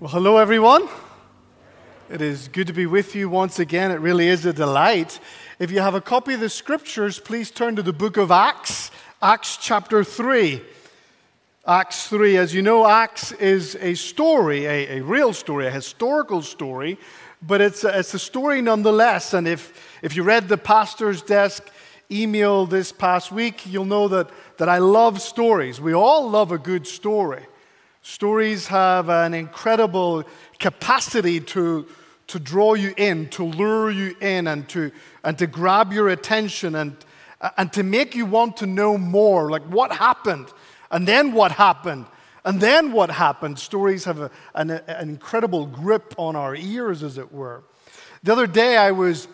Well, hello, everyone. It is good to be with you once again. It really is a delight. If you have a copy of the scriptures, please turn to the book of Acts, Acts chapter 3. Acts 3. As you know, Acts is a story, a, a real story, a historical story, but it's a, it's a story nonetheless. And if, if you read the pastor's desk email this past week, you'll know that, that I love stories. We all love a good story. Stories have an incredible capacity to, to draw you in, to lure you in, and to, and to grab your attention and, and to make you want to know more. Like what happened, and then what happened, and then what happened. Stories have a, an, an incredible grip on our ears, as it were. The other day, I was,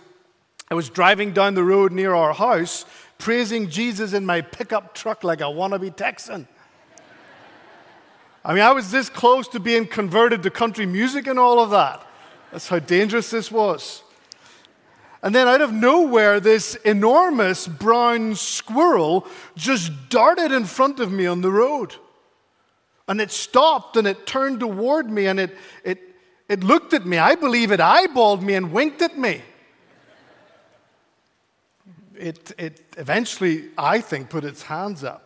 I was driving down the road near our house, praising Jesus in my pickup truck like a wannabe Texan. I mean, I was this close to being converted to country music and all of that. That's how dangerous this was. And then out of nowhere, this enormous brown squirrel just darted in front of me on the road. And it stopped and it turned toward me and it, it, it looked at me. I believe it eyeballed me and winked at me. It, it eventually, I think, put its hands up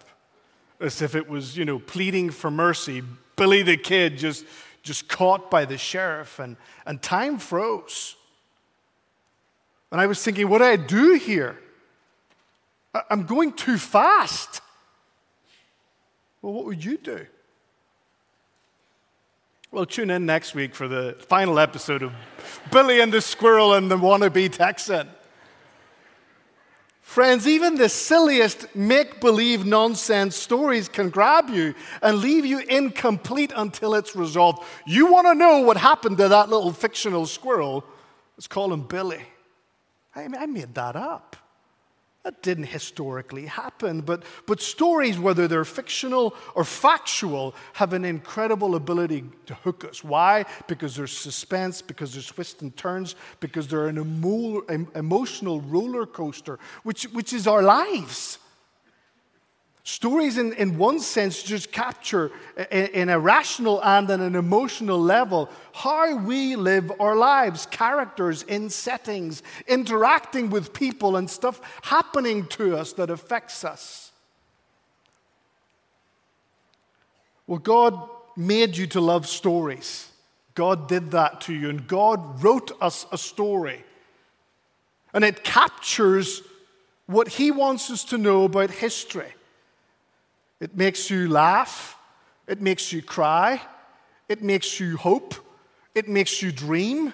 as if it was, you know, pleading for mercy. Billy the kid just, just caught by the sheriff, and, and time froze. And I was thinking, what do I do here? I'm going too fast. Well, what would you do? Well, tune in next week for the final episode of Billy and the Squirrel and the Wannabe Texan. Friends, even the silliest make believe nonsense stories can grab you and leave you incomplete until it's resolved. You want to know what happened to that little fictional squirrel? Let's call him Billy. I, I made that up. That didn't historically happen, but, but stories, whether they're fictional or factual, have an incredible ability to hook us. Why? Because there's suspense, because there's twists and turns, because they're an emo- emotional roller coaster, which, which is our lives. Stories, in, in one sense, just capture in a rational and in an emotional level how we live our lives, characters in settings, interacting with people, and stuff happening to us that affects us. Well, God made you to love stories. God did that to you, and God wrote us a story. And it captures what He wants us to know about history. It makes you laugh. It makes you cry. It makes you hope. It makes you dream.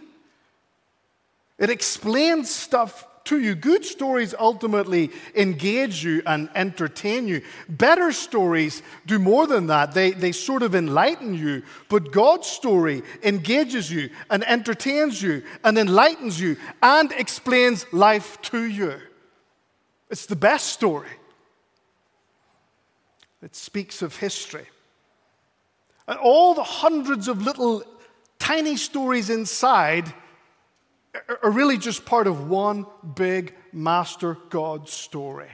It explains stuff to you. Good stories ultimately engage you and entertain you. Better stories do more than that, they, they sort of enlighten you. But God's story engages you and entertains you and enlightens you and explains life to you. It's the best story. It speaks of history. And all the hundreds of little tiny stories inside are really just part of one big master God story.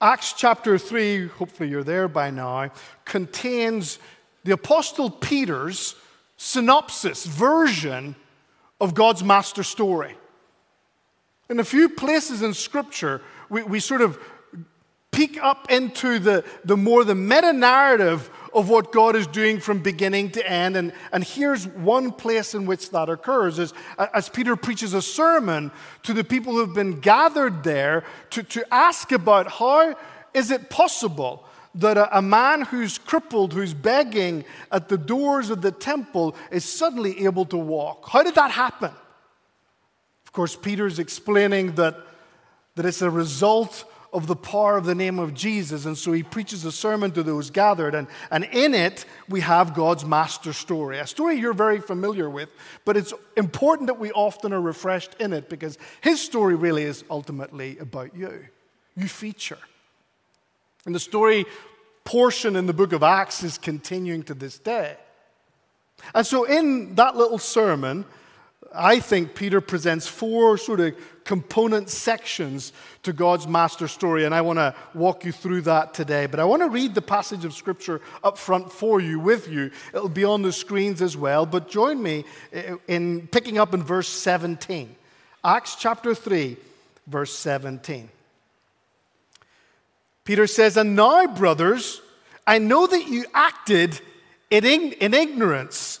Acts chapter 3, hopefully you're there by now, contains the Apostle Peter's synopsis, version of God's master story. In a few places in Scripture, we, we sort of peek up into the, the more the meta narrative of what God is doing from beginning to end. And, and here's one place in which that occurs is as Peter preaches a sermon to the people who have been gathered there to, to ask about how is it possible that a, a man who's crippled, who's begging at the doors of the temple, is suddenly able to walk. How did that happen? Of course, Peter's explaining that, that it's a result of the power of the name of Jesus. And so he preaches a sermon to those gathered. And, and in it, we have God's master story, a story you're very familiar with, but it's important that we often are refreshed in it because his story really is ultimately about you. You feature. And the story portion in the book of Acts is continuing to this day. And so, in that little sermon, I think Peter presents four sort of component sections to God's master story, and I want to walk you through that today. But I want to read the passage of Scripture up front for you, with you. It'll be on the screens as well, but join me in picking up in verse 17. Acts chapter 3, verse 17. Peter says, And now, brothers, I know that you acted in, in ignorance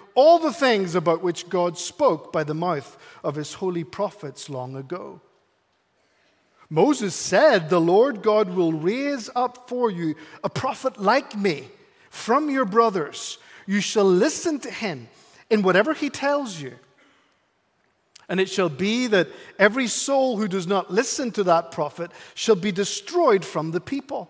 all the things about which God spoke by the mouth of his holy prophets long ago. Moses said, The Lord God will raise up for you a prophet like me from your brothers. You shall listen to him in whatever he tells you. And it shall be that every soul who does not listen to that prophet shall be destroyed from the people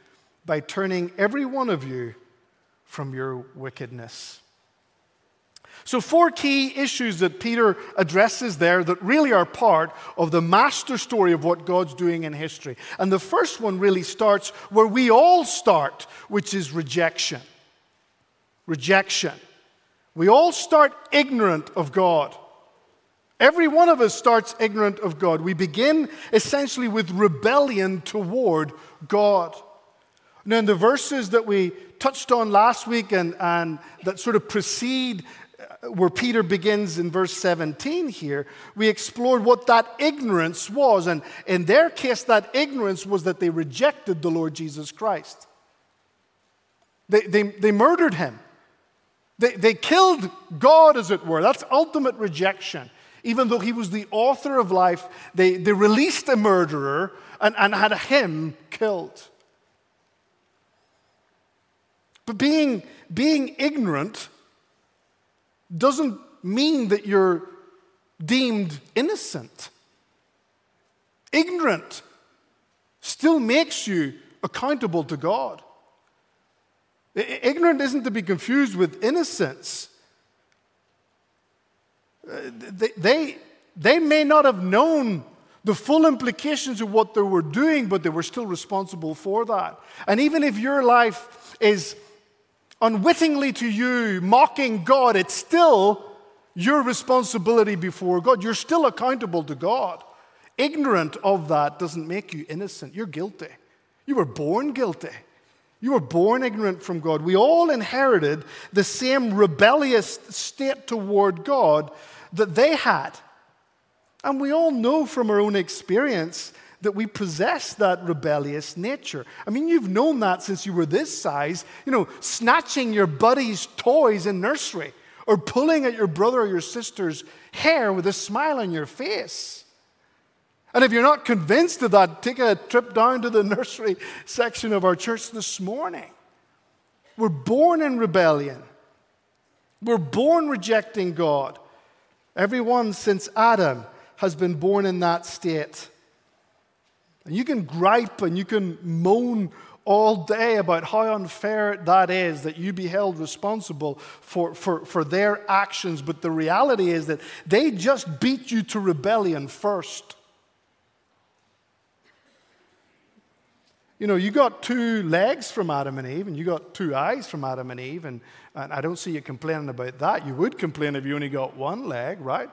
by turning every one of you from your wickedness. So, four key issues that Peter addresses there that really are part of the master story of what God's doing in history. And the first one really starts where we all start, which is rejection. Rejection. We all start ignorant of God. Every one of us starts ignorant of God. We begin essentially with rebellion toward God. Now, in the verses that we touched on last week and, and that sort of precede uh, where Peter begins in verse 17 here, we explored what that ignorance was. And in their case, that ignorance was that they rejected the Lord Jesus Christ. They, they, they murdered him. They, they killed God, as it were. That's ultimate rejection. Even though he was the author of life, they, they released a murderer and, and had him killed. But being, being ignorant doesn't mean that you're deemed innocent. Ignorant still makes you accountable to God. Ignorant isn't to be confused with innocence. Uh, they, they, they, may not have known the full implications of what they were doing, but they were still responsible for that. And even if your life is unwittingly to you, mocking God, it's still your responsibility before God. You're still accountable to God. Ignorant of that doesn't make you innocent. You're guilty. You were born guilty. You were born ignorant from God. We all inherited the same rebellious state toward God that they had. And we all know from our own experience that we possess that rebellious nature. I mean, you've known that since you were this size, you know, snatching your buddy's toys in nursery or pulling at your brother or your sister's hair with a smile on your face. And if you're not convinced of that, take a trip down to the nursery section of our church this morning. We're born in rebellion. We're born rejecting God. Everyone since Adam has been born in that state. And you can gripe and you can moan all day about how unfair that is that you be held responsible for, for, for their actions. But the reality is that they just beat you to rebellion first. You know, you got two legs from Adam and Eve, and you got two eyes from Adam and Eve, and, and I don't see you complaining about that. You would complain if you only got one leg, right?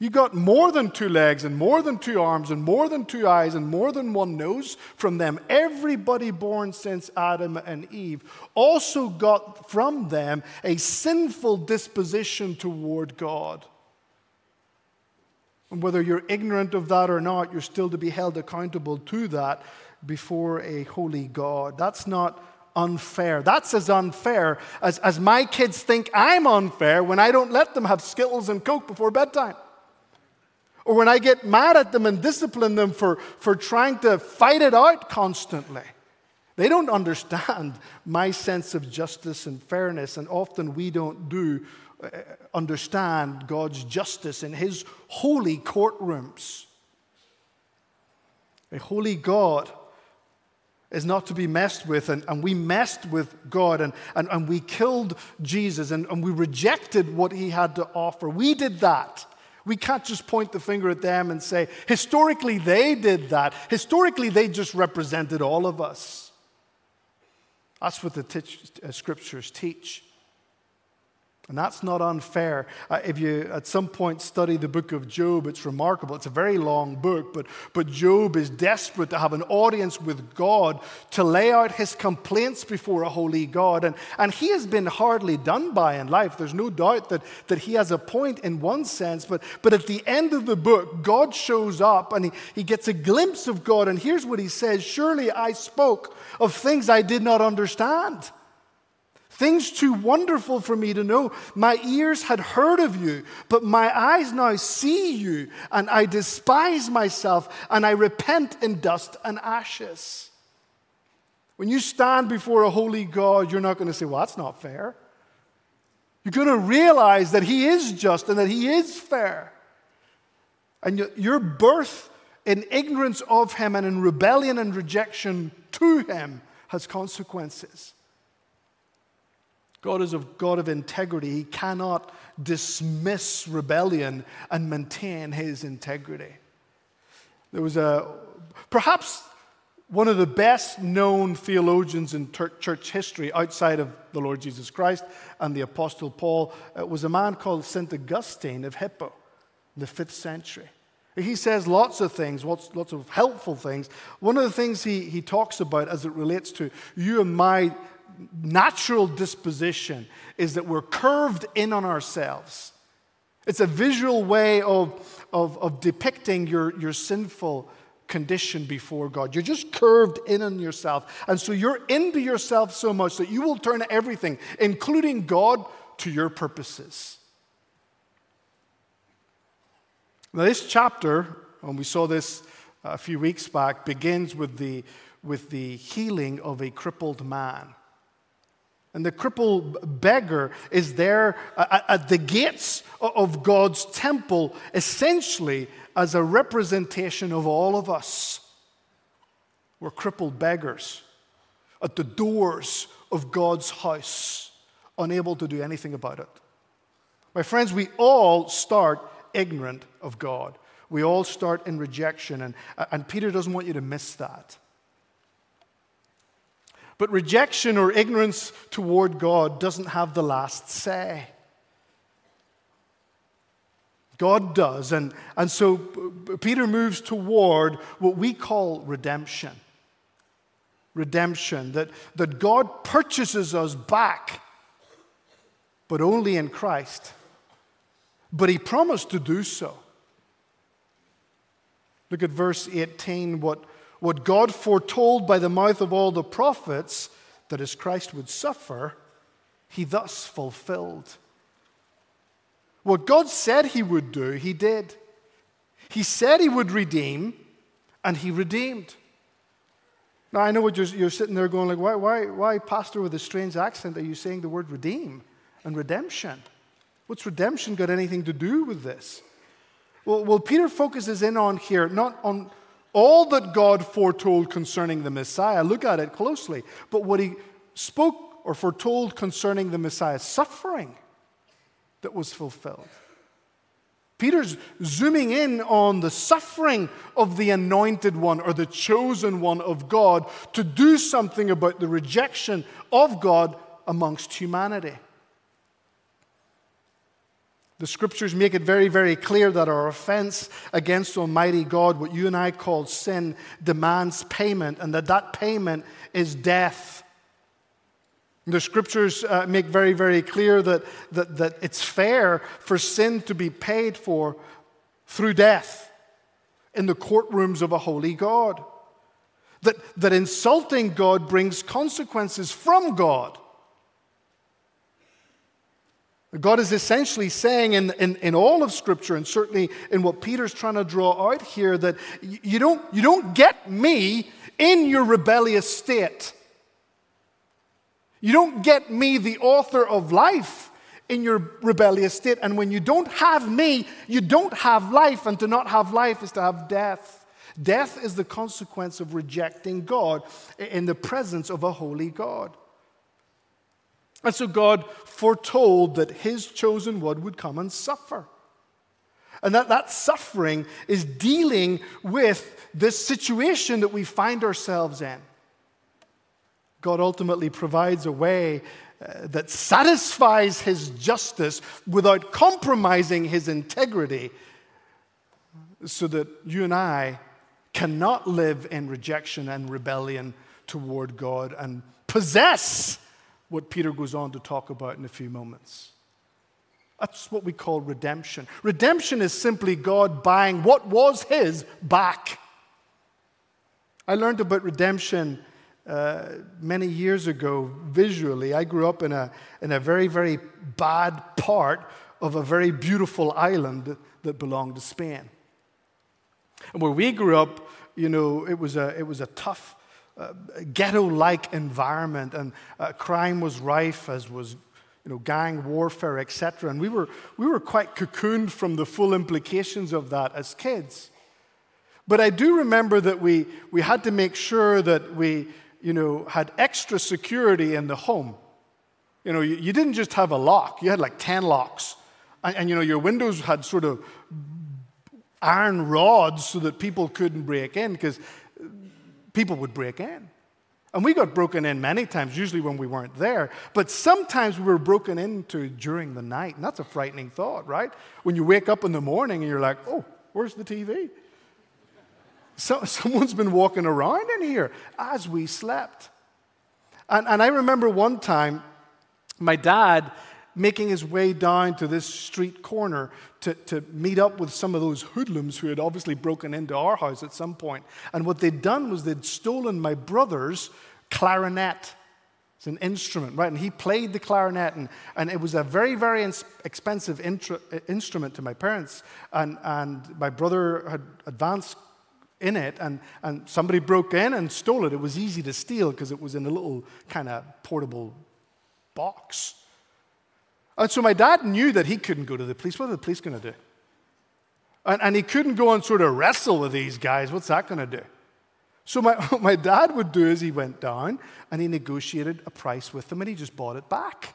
You got more than two legs and more than two arms and more than two eyes and more than one nose from them. Everybody born since Adam and Eve also got from them a sinful disposition toward God. And whether you're ignorant of that or not, you're still to be held accountable to that before a holy God. That's not unfair. That's as unfair as, as my kids think I'm unfair when I don't let them have Skittles and Coke before bedtime. Or when I get mad at them and discipline them for, for trying to fight it out constantly. They don't understand my sense of justice and fairness, and often we don't do uh, understand God's justice in His holy courtrooms. A holy God is not to be messed with, and, and we messed with God, and, and, and we killed Jesus, and, and we rejected what He had to offer. We did that. We can't just point the finger at them and say, historically, they did that. Historically, they just represented all of us. That's what the t- uh, scriptures teach. And that's not unfair. Uh, if you at some point study the book of Job, it's remarkable. It's a very long book, but, but Job is desperate to have an audience with God to lay out his complaints before a holy God. And, and he has been hardly done by in life. There's no doubt that, that he has a point in one sense, but, but at the end of the book, God shows up and he, he gets a glimpse of God. And here's what he says Surely I spoke of things I did not understand. Things too wonderful for me to know. My ears had heard of you, but my eyes now see you, and I despise myself, and I repent in dust and ashes. When you stand before a holy God, you're not going to say, Well, that's not fair. You're going to realize that He is just and that He is fair. And your birth in ignorance of Him and in rebellion and rejection to Him has consequences. God is a God of integrity. He cannot dismiss rebellion and maintain his integrity. There was a, perhaps one of the best known theologians in church history outside of the Lord Jesus Christ and the Apostle Paul uh, was a man called St. Augustine of Hippo in the fifth century. He says lots of things, lots, lots of helpful things. One of the things he, he talks about as it relates to you and my natural disposition is that we're curved in on ourselves. It's a visual way of, of, of depicting your, your sinful condition before God. You're just curved in on yourself. And so you're into yourself so much that you will turn everything, including God, to your purposes. Now, this chapter, and we saw this a few weeks back, begins with the, with the healing of a crippled man. And the crippled beggar is there uh, uh, at the gates of God's temple, essentially as a representation of all of us. We're crippled beggars at the doors of God's house, unable to do anything about it. My friends, we all start ignorant of God. We all start in rejection, and, uh, and Peter doesn't want you to miss that. But rejection or ignorance toward God doesn't have the last say. God does. And, and so Peter moves toward what we call redemption. Redemption, that, that God purchases us back, but only in Christ. But he promised to do so. Look at verse 18, what what God foretold by the mouth of all the prophets that as Christ would suffer, he thus fulfilled. What God said he would do, he did. He said he would redeem, and he redeemed. Now, I know what you're, you're sitting there going, like, why, why, why, pastor with a strange accent, are you saying the word redeem and redemption? What's redemption got anything to do with this? Well, well, Peter focuses in on here, not on all that God foretold concerning the Messiah, look at it closely, but what he spoke or foretold concerning the Messiah's suffering that was fulfilled. Peter's zooming in on the suffering of the anointed one or the chosen one of God to do something about the rejection of God amongst humanity. The scriptures make it very, very clear that our offense against Almighty God, what you and I call sin, demands payment, and that that payment is death. The scriptures uh, make very, very clear that, that, that it's fair for sin to be paid for through death in the courtrooms of a holy God. That, that insulting God brings consequences from God. God is essentially saying in, in, in, all of Scripture, and certainly in what Peter's trying to draw out here, that you don't, you don't get me in your rebellious state. You don't get me, the author of life, in your rebellious state. And when you don't have me, you don't have life. And to not have life is to have death. Death is the consequence of rejecting God in the presence of a holy God. And so God foretold that his chosen one would come and suffer. And that, that suffering is dealing with this situation that we find ourselves in. God ultimately provides a way uh, that satisfies his justice without compromising his integrity so that you and I cannot live in rejection and rebellion toward God and possess what Peter goes on to talk about in a few moments. That's what we call redemption. Redemption is simply God buying what was his back. I learned about redemption uh, many years ago visually. I grew up in a, in a very, very bad part of a very beautiful island that belonged to Spain. And where we grew up, you know, it was a, it was a tough, uh, ghetto like environment, and uh, crime was rife, as was you know, gang warfare, etc. And we were, we were quite cocooned from the full implications of that as kids. But I do remember that we, we had to make sure that we you know, had extra security in the home. You know, you, you didn't just have a lock, you had like 10 locks. And, and, you know, your windows had sort of iron rods so that people couldn't break in because people would break in. And we got broken in many times, usually when we weren't there. But sometimes we were broken into during the night. And that's a frightening thought, right? When you wake up in the morning and you're like, oh, where's the TV? So, someone's been walking around in here as we slept. And, and I remember one time my dad making his way down to this street corner to, to meet up with some of those hoodlums who had obviously broken into our house at some point. And what they'd done was they'd stolen my brother's clarinet. It's an instrument, right? And he played the clarinet, and, and it was a very, very ins- expensive instrument to my parents. And, and my brother had advanced in it, and, and somebody broke in and stole it. It was easy to steal because it was in a little kind of portable box. And so my dad knew that he couldn't go to the police. What are the police going to do? And, and he couldn't go and sort of wrestle with these guys. What's that going to do? So my, what my dad would do is he went down and he negotiated a price with them and he just bought it back.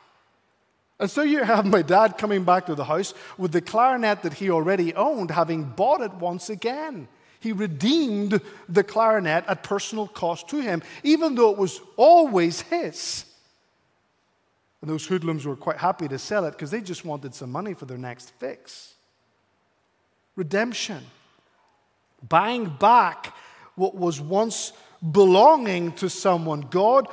And so you have my dad coming back to the house with the clarinet that he already owned, having bought it once again. He redeemed the clarinet at personal cost to him, even though it was always his. And those hoodlums were quite happy to sell it because they just wanted some money for their next fix. Redemption. Buying back what was once belonging to someone. God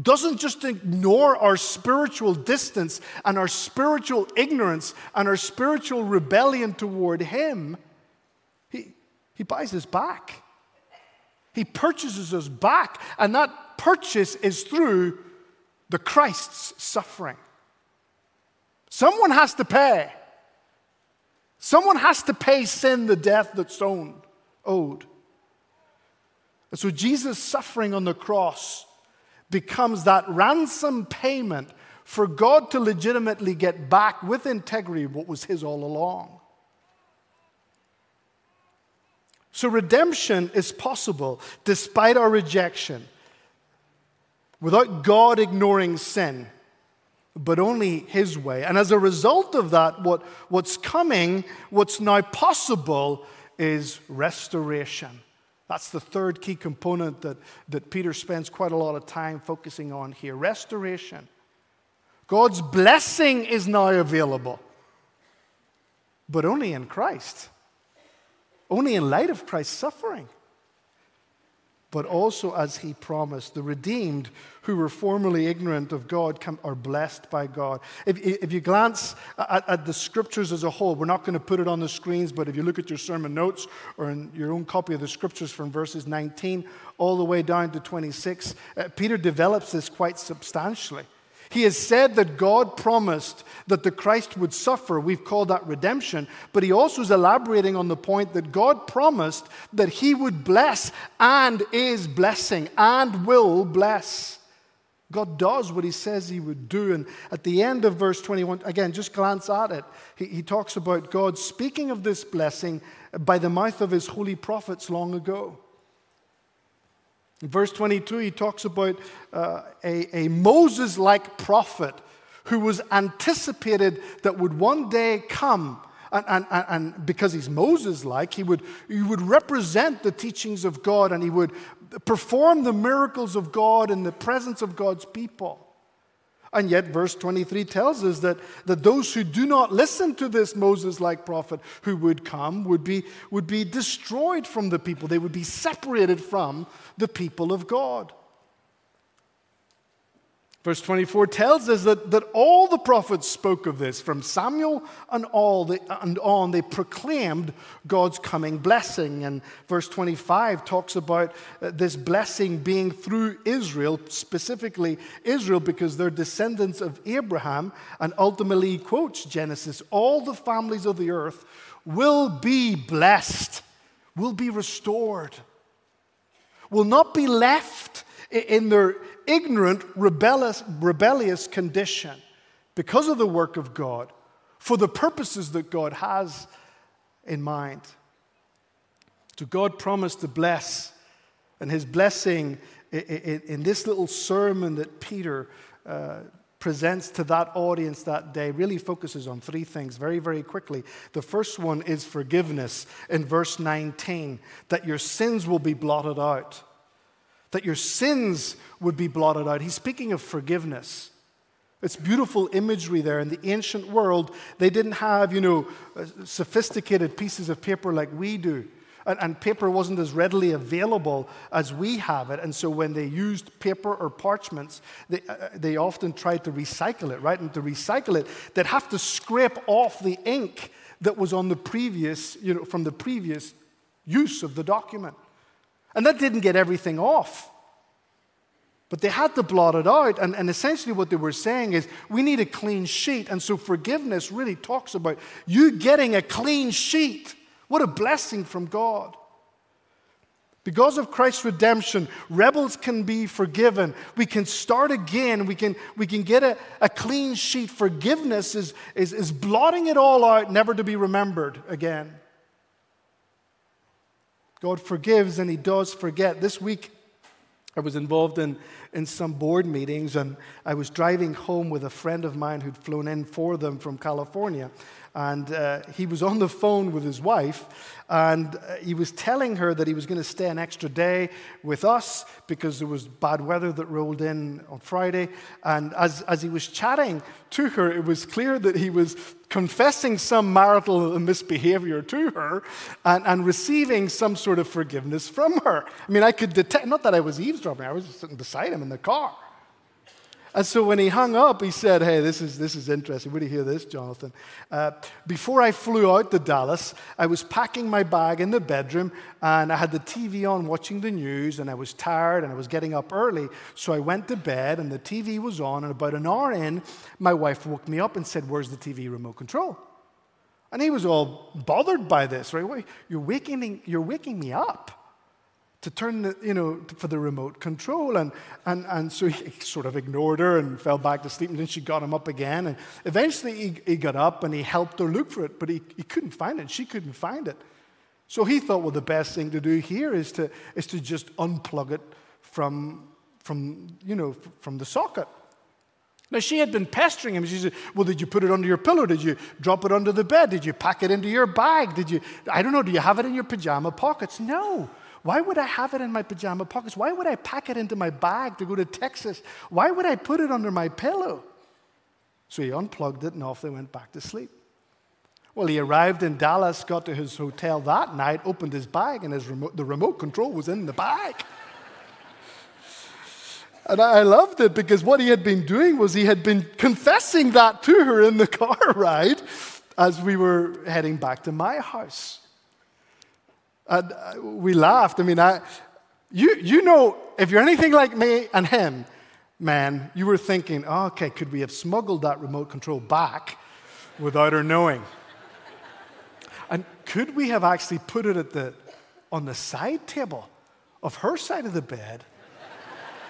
doesn't just ignore our spiritual distance and our spiritual ignorance and our spiritual rebellion toward Him. He buys us back. He purchases us back, and that purchase is through the Christ's suffering. Someone has to pay. Someone has to pay sin the death that's owed. And so Jesus' suffering on the cross becomes that ransom payment for God to legitimately get back with integrity what was his all along. So redemption is possible despite our rejection, without God ignoring sin, but only His way. And as a result of that, what, what's coming, what's now possible, is restoration. That's the third key component that, that Peter spends quite a lot of time focusing on here restoration. God's blessing is now available, but only in Christ only in light of Christ's suffering. But also as he promised. The redeemed who were formerly ignorant of God come, are blessed by God. If, if you glance at, at, the scriptures as a whole, we're not going to put it on the screens, but if you look at your sermon notes or in your own copy of the scriptures from verses 19 all the way down to 26, uh, Peter develops this quite substantially. He has said that God promised that the Christ would suffer. We've called that redemption. But he also is elaborating on the point that God promised that he would bless and is blessing and will bless. God does what he says he would do. And at the end of verse 21, again, just glance at it. He, he talks about God speaking of this blessing by the mouth of his holy prophets long ago. Verse 22, he talks about uh, a, a Moses like prophet who was anticipated that would one day come. And, and, and because he's Moses like, he would, he would represent the teachings of God and he would perform the miracles of God in the presence of God's people. And yet, verse 23 tells us that, that those who do not listen to this Moses like prophet who would come would be, would be destroyed from the people. They would be separated from the people of God. Verse 24 tells us that, that all the prophets spoke of this. From Samuel and, all and on, they proclaimed God's coming blessing. And verse 25 talks about uh, this blessing being through Israel, specifically Israel, because they're descendants of Abraham. And ultimately, quotes Genesis all the families of the earth will be blessed, will be restored, will not be left in their ignorant, rebellious, rebellious condition because of the work of God for the purposes that God has in mind. So God promised to bless, and his blessing in this little sermon that Peter uh, presents to that audience that day really focuses on three things very, very quickly. The first one is forgiveness in verse 19, that your sins will be blotted out that your sins would be blotted out. He's speaking of forgiveness. It's beautiful imagery there. In the ancient world, they didn't have, you know, uh, sophisticated pieces of paper like we do. And, and, paper wasn't as readily available as we have it. And so when they used paper or parchments, they, uh, they often tried to recycle it, right? And to recycle it, they'd have to scrape off the ink that was on the previous, you know, from the previous use of the document. And that didn't get everything off. But they had to blot it out. And, and essentially, what they were saying is, we need a clean sheet. And so, forgiveness really talks about you getting a clean sheet. What a blessing from God. Because of Christ's redemption, rebels can be forgiven. We can start again. We can, we can get a, a clean sheet. Forgiveness is, is, is blotting it all out, never to be remembered again. God forgives and He does forget. This week, I was involved in, in some board meetings, and I was driving home with a friend of mine who'd flown in for them from California. And uh, he was on the phone with his wife, and uh, he was telling her that he was going to stay an extra day with us because there was bad weather that rolled in on Friday. And as, as he was chatting to her, it was clear that he was confessing some marital misbehavior to her and, and receiving some sort of forgiveness from her. I mean, I could detect, not that I was eavesdropping, I was just sitting beside him in the car. And so when he hung up, he said, Hey, this is, this is interesting. Where do you hear this, Jonathan? Uh, before I flew out to Dallas, I was packing my bag in the bedroom and I had the TV on watching the news and I was tired and I was getting up early. So I went to bed and the TV was on. And about an hour in, my wife woke me up and said, Where's the TV remote control? And he was all bothered by this, right? You're waking, you're waking me up to turn the, you know, for the remote control. And, and, and so he sort of ignored her and fell back to sleep. And then she got him up again. And eventually he, he got up and he helped her look for it, but he, he couldn't find it. She couldn't find it. So he thought, well, the best thing to do here is to, is to just unplug it from, from, you know, from the socket. Now, she had been pestering him. She said, Well, did you put it under your pillow? Did you drop it under the bed? Did you pack it into your bag? Did you, I don't know, do you have it in your pajama pockets? No. Why would I have it in my pajama pockets? Why would I pack it into my bag to go to Texas? Why would I put it under my pillow? So he unplugged it and off they went back to sleep. Well, he arrived in Dallas, got to his hotel that night, opened his bag, and his remote, the remote control was in the bag. And I loved it because what he had been doing was he had been confessing that to her in the car ride as we were heading back to my house. And uh, we laughed. I mean, I, you, you know, if you're anything like me and him, man, you were thinking, oh, okay, could we have smuggled that remote control back without her knowing? And could we have actually put it at the, on the side table of her side of the bed?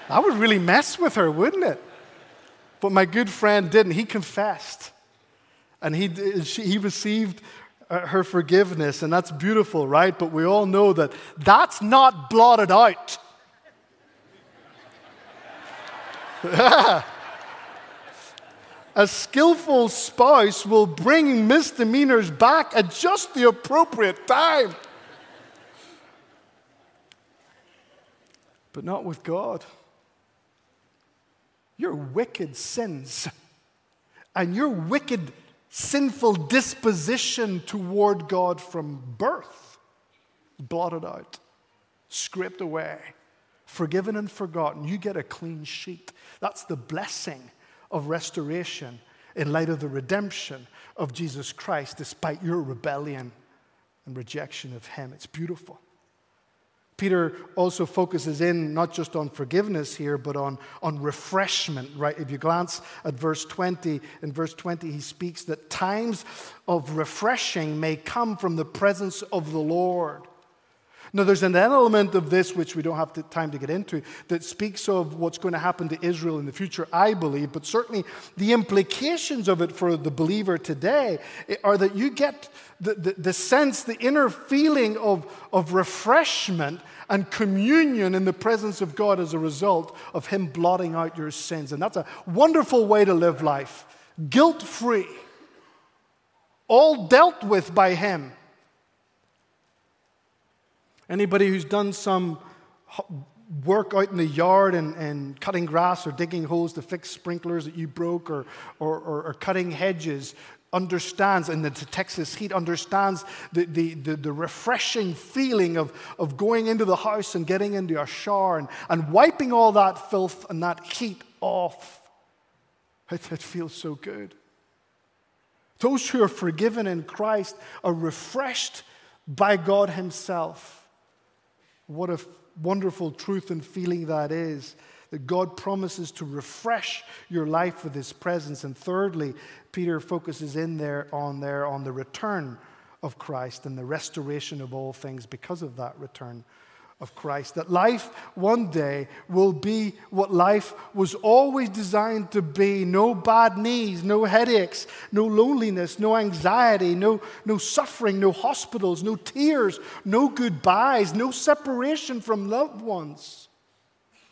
That would really mess with her, wouldn't it? But my good friend didn't. He confessed. And he, she, he received uh, Uh, her forgiveness, and that's beautiful, right? But we all know that that's not blotted out. A skillful spouse will bring misdemeanors back at just the appropriate time. But not with God. Your wicked sins and your wicked, sinful disposition toward God from birth blotted out, scraped away, forgiven and forgotten. You get a clean sheet. That's the blessing of restoration in light of the redemption of Jesus Christ, despite your rebellion and rejection of Him. It's beautiful. Peter also focuses in not just on forgiveness here, but on, on refreshment, right? If you glance at verse 20, in verse 20, he speaks that times of refreshing may come from the presence of the Lord. Now, there's an element of this which we don't have time to get into that speaks of what's going to happen to Israel in the future, I believe, but certainly the implications of it for the believer today eh, are that you get the, the, the sense, the inner feeling of, of refreshment and communion in the presence of God as a result of Him blotting out your sins. And that's a wonderful way to live life, guilt free, all dealt with by Him. Anybody who's done some work out in the yard and, and cutting grass or digging holes to fix sprinklers that you broke or, or, or, or cutting hedges understands, and the Texas heat understands the, the, the, the, refreshing feeling of, of going into the house and getting into a shower and, and wiping all that filth and that heat off. It, it feels so good. Those who are forgiven in Christ are refreshed by God Himself. What a wonderful truth and feeling that is. That God promises to refresh your life with His presence. And thirdly, Peter focuses in there on there on the return of Christ and the restoration of all things because of that return of Christ. That life one day will be what life was always designed to be no bad knees, no headaches, no loneliness, no anxiety, no, no suffering, no hospitals, no tears, no goodbyes, no separation from loved ones.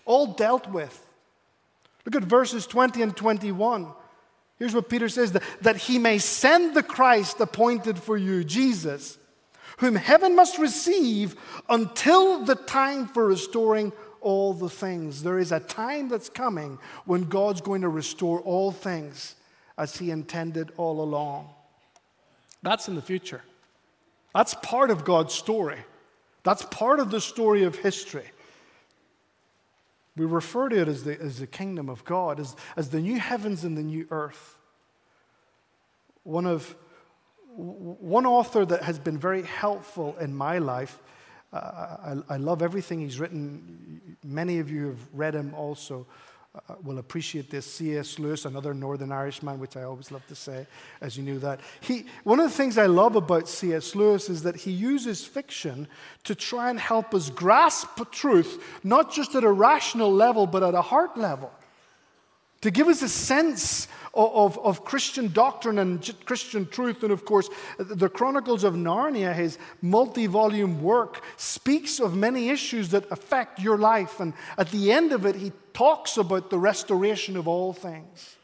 All dealt with. Look at verses 20 and 21. Here's what Peter says that, that he may send the Christ appointed for you, Jesus whom heaven must receive until the time for restoring all the things. There is a time that's coming when God's going to restore all things as He intended all along. That's in the future. That's part of God's story. That's part of the story of history. We refer to it as the, as the kingdom of God, as, as the new heavens and the new earth. One of one author that has been very helpful in my life, uh, I, I, love everything he's written. Many of you have read him also. Uh, will appreciate this. C.S. Lewis, another Northern Irishman, which I always love to say, as you knew that. He, one of the things I love about C.S. Lewis is that he uses fiction to try and help us grasp truth, not just at a rational level, but at a heart level to give us a sense of, of, Christian doctrine and Christian truth. And of course, the Chronicles of Narnia, his multi volume work, speaks of many issues that affect your life. And at the end of it, he talks about the restoration of all things.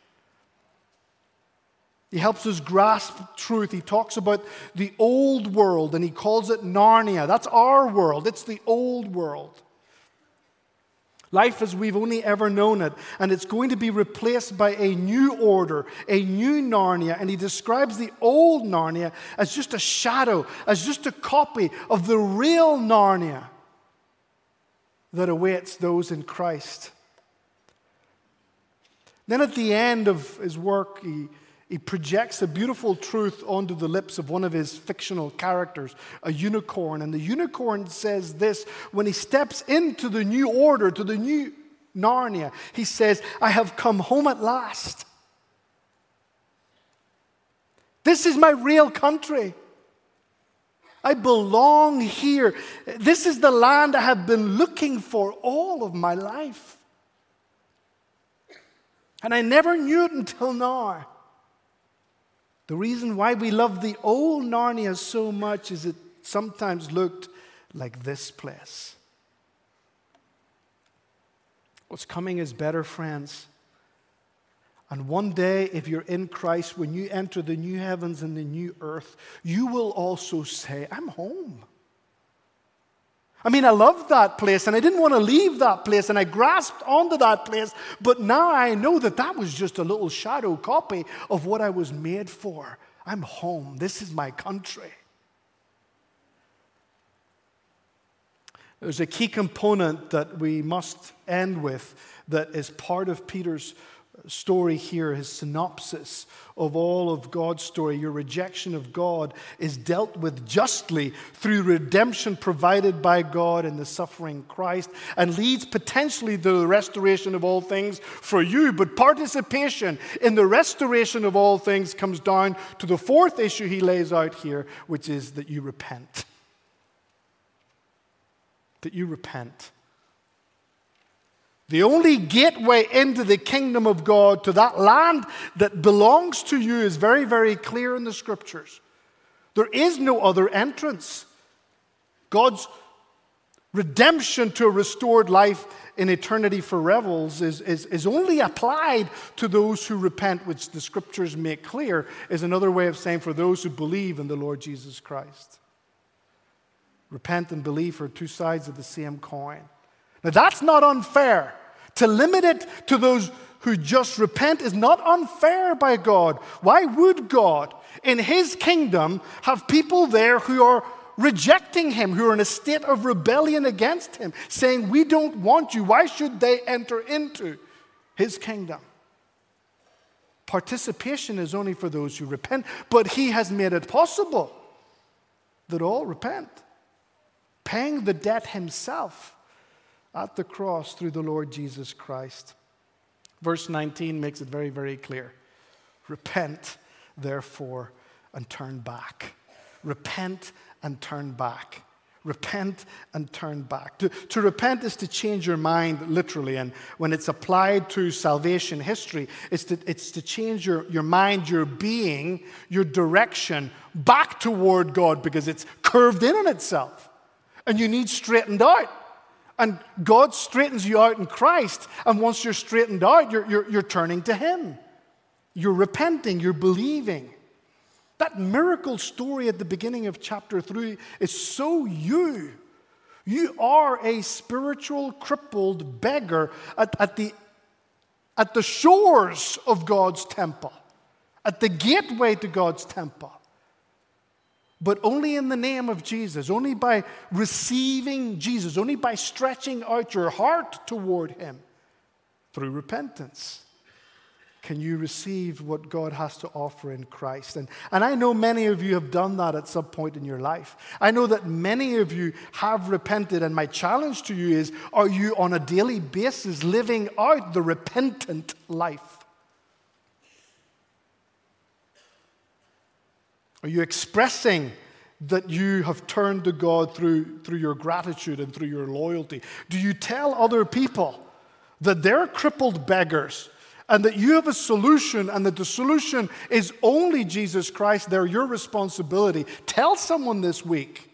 He helps us grasp truth. He talks about the old world and he calls it Narnia. That's our world, it's the old world. Life as we've only ever known it. And it's going to be replaced by a new order, a new Narnia. And he describes the old Narnia as just a shadow, as just a copy of the real Narnia that awaits those in Christ. Then at the end of his work, he, he projects a beautiful truth onto the lips of one of his fictional characters, a unicorn. And the unicorn says this when he steps into the new order, to the new Narnia, he says, I have come home at last. This is my real country. I belong here. This is the land I have been looking for all of my life. And I never knew it until now. The reason why we love the old Narnia so much is it sometimes looked like this place. What's coming is better, friends. And one day, if you're in Christ, when you enter the new heavens and the new earth, you will also say, I'm home. I mean, I loved that place and I didn't want to leave that place and I grasped onto that place, but now I know that that was just a little shadow copy of what I was made for. I'm home. This is my country. There's a key component that we must end with that is part of Peter's story here, his synopsis of all of God's story, your rejection of God is dealt with justly through redemption provided by God in the suffering Christ and leads potentially to the restoration of all things for you. But participation in the restoration of all things comes down to the fourth issue he lays out here, which is that you repent. That you repent. The only gateway into the kingdom of God, to that land that belongs to you, is very, very clear in the scriptures. There is no other entrance. God's redemption to a restored life in eternity for rebels is, is, is only applied to those who repent, which the scriptures make clear is another way of saying for those who believe in the Lord Jesus Christ. Repent and believe are two sides of the same coin. Now, that's not unfair. To limit it to those who just repent is not unfair by God. Why would God, in His kingdom, have people there who are rejecting Him, who are in a state of rebellion against Him, saying, We don't want you? Why should they enter into His kingdom? Participation is only for those who repent, but He has made it possible that all repent, paying the debt Himself at the cross through the Lord Jesus Christ. Verse 19 makes it very, very clear. Repent, therefore, and turn back. Repent and turn back. Repent and turn back. To, to, repent is to change your mind, literally. And when it's applied to salvation history, it's to, it's to change your, your mind, your being, your direction back toward God because it's curved in on itself. And you need straightened out. And God straightens you out in Christ. And once you're straightened out, you're, you're, you're turning to Him. You're repenting, you're believing. That miracle story at the beginning of chapter 3 is so you. You are a spiritual crippled beggar at, at, the, at the shores of God's temple, at the gateway to God's temple but only in the name of Jesus, only by receiving Jesus, only by stretching out your heart toward Him through repentance. Can you receive what God has to offer in Christ? And, and I know many of you have done that at some point in your life. I know that many of you have repented, and my challenge to you is are you on a daily basis living out the repentant life? Are you expressing that you have turned to God through, through your gratitude and through your loyalty? Do you tell other people that they're crippled beggars and that you have a solution and that the solution is only Jesus Christ? They're your responsibility. Tell someone this week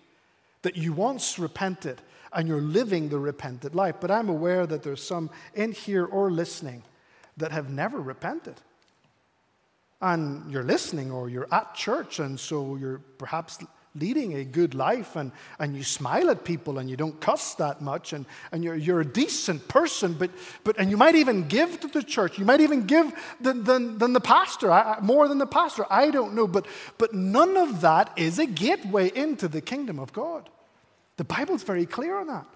that you once repented and you're living the repented life. But I'm aware that there's some in here or listening that have never repented and you're listening or you're at church and so you're perhaps leading a good life and, and you smile at people and you don't cuss that much and, and you're, you're a decent person but, but and you might even give to the church. You might even give than, than, than the pastor. I, more than the pastor. I don't know but, but none of that is a gateway into the kingdom of god. The bible's very clear on that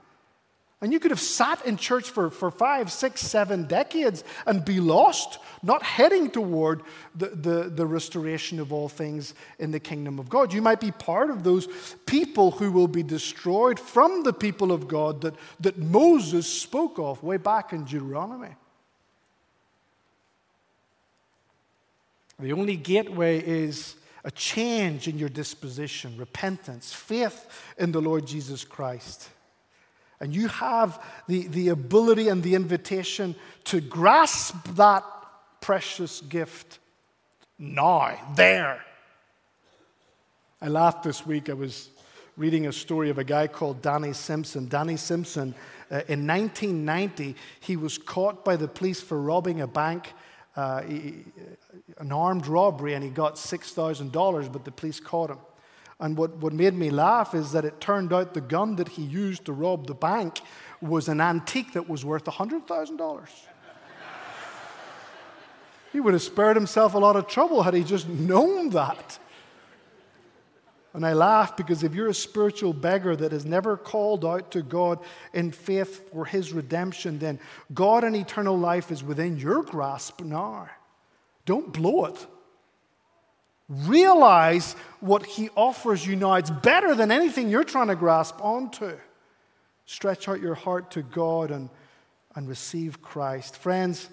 And you could have sat in church for, for five, six, seven decades and be lost, not heading toward the, the, the, restoration of all things in the kingdom of God. You might be part of those people who will be destroyed from the people of God that, that Moses spoke of way back in Deuteronomy. The only gateway is a change in your disposition, repentance, faith in the Lord Jesus Christ. And you have the, the ability and the invitation to grasp that precious gift now, there. I laughed this week. I was reading a story of a guy called Danny Simpson. Danny Simpson, uh, in 1990, he was caught by the police for robbing a bank, uh, he, an armed robbery, and he got $6,000, but the police caught him. And what, what made me laugh is that it turned out the gun that he used to rob the bank was an antique that was worth $100,000. he would have spared himself a lot of trouble had he just known that. And I laugh because if you're a spiritual beggar that has never called out to God in faith for his redemption, then God and eternal life is within your grasp now. Don't blow it. Realize what He offers you now. It's better than anything you're trying to grasp onto. Stretch out your heart to God and, and receive Christ. Friends,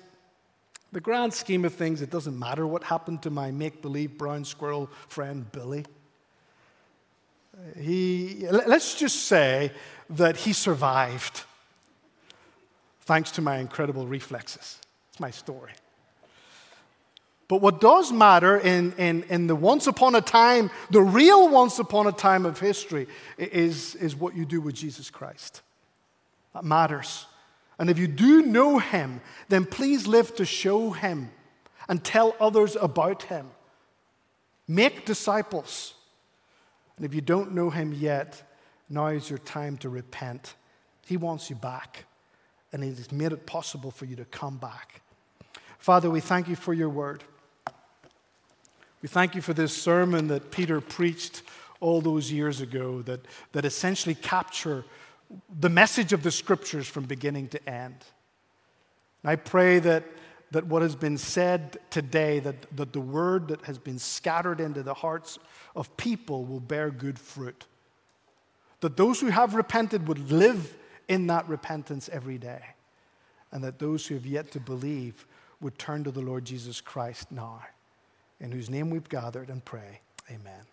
the grand scheme of things, it doesn't matter what happened to my make believe brown squirrel friend Billy. He, let's just say that he survived thanks to my incredible reflexes. It's my story. But what does matter in, in, in the once upon a time, the real once upon a time of history, is, is what you do with Jesus Christ. That matters. And if you do know him, then please live to show him and tell others about him. Make disciples. And if you don't know him yet, now is your time to repent. He wants you back, and he has made it possible for you to come back. Father, we thank you for your word. We thank you for this sermon that Peter preached all those years ago that, that essentially capture the message of the scriptures from beginning to end. And I pray that, that what has been said today, that, that the word that has been scattered into the hearts of people will bear good fruit. That those who have repented would live in that repentance every day. And that those who have yet to believe would turn to the Lord Jesus Christ now in whose name we've gathered and pray. Amen.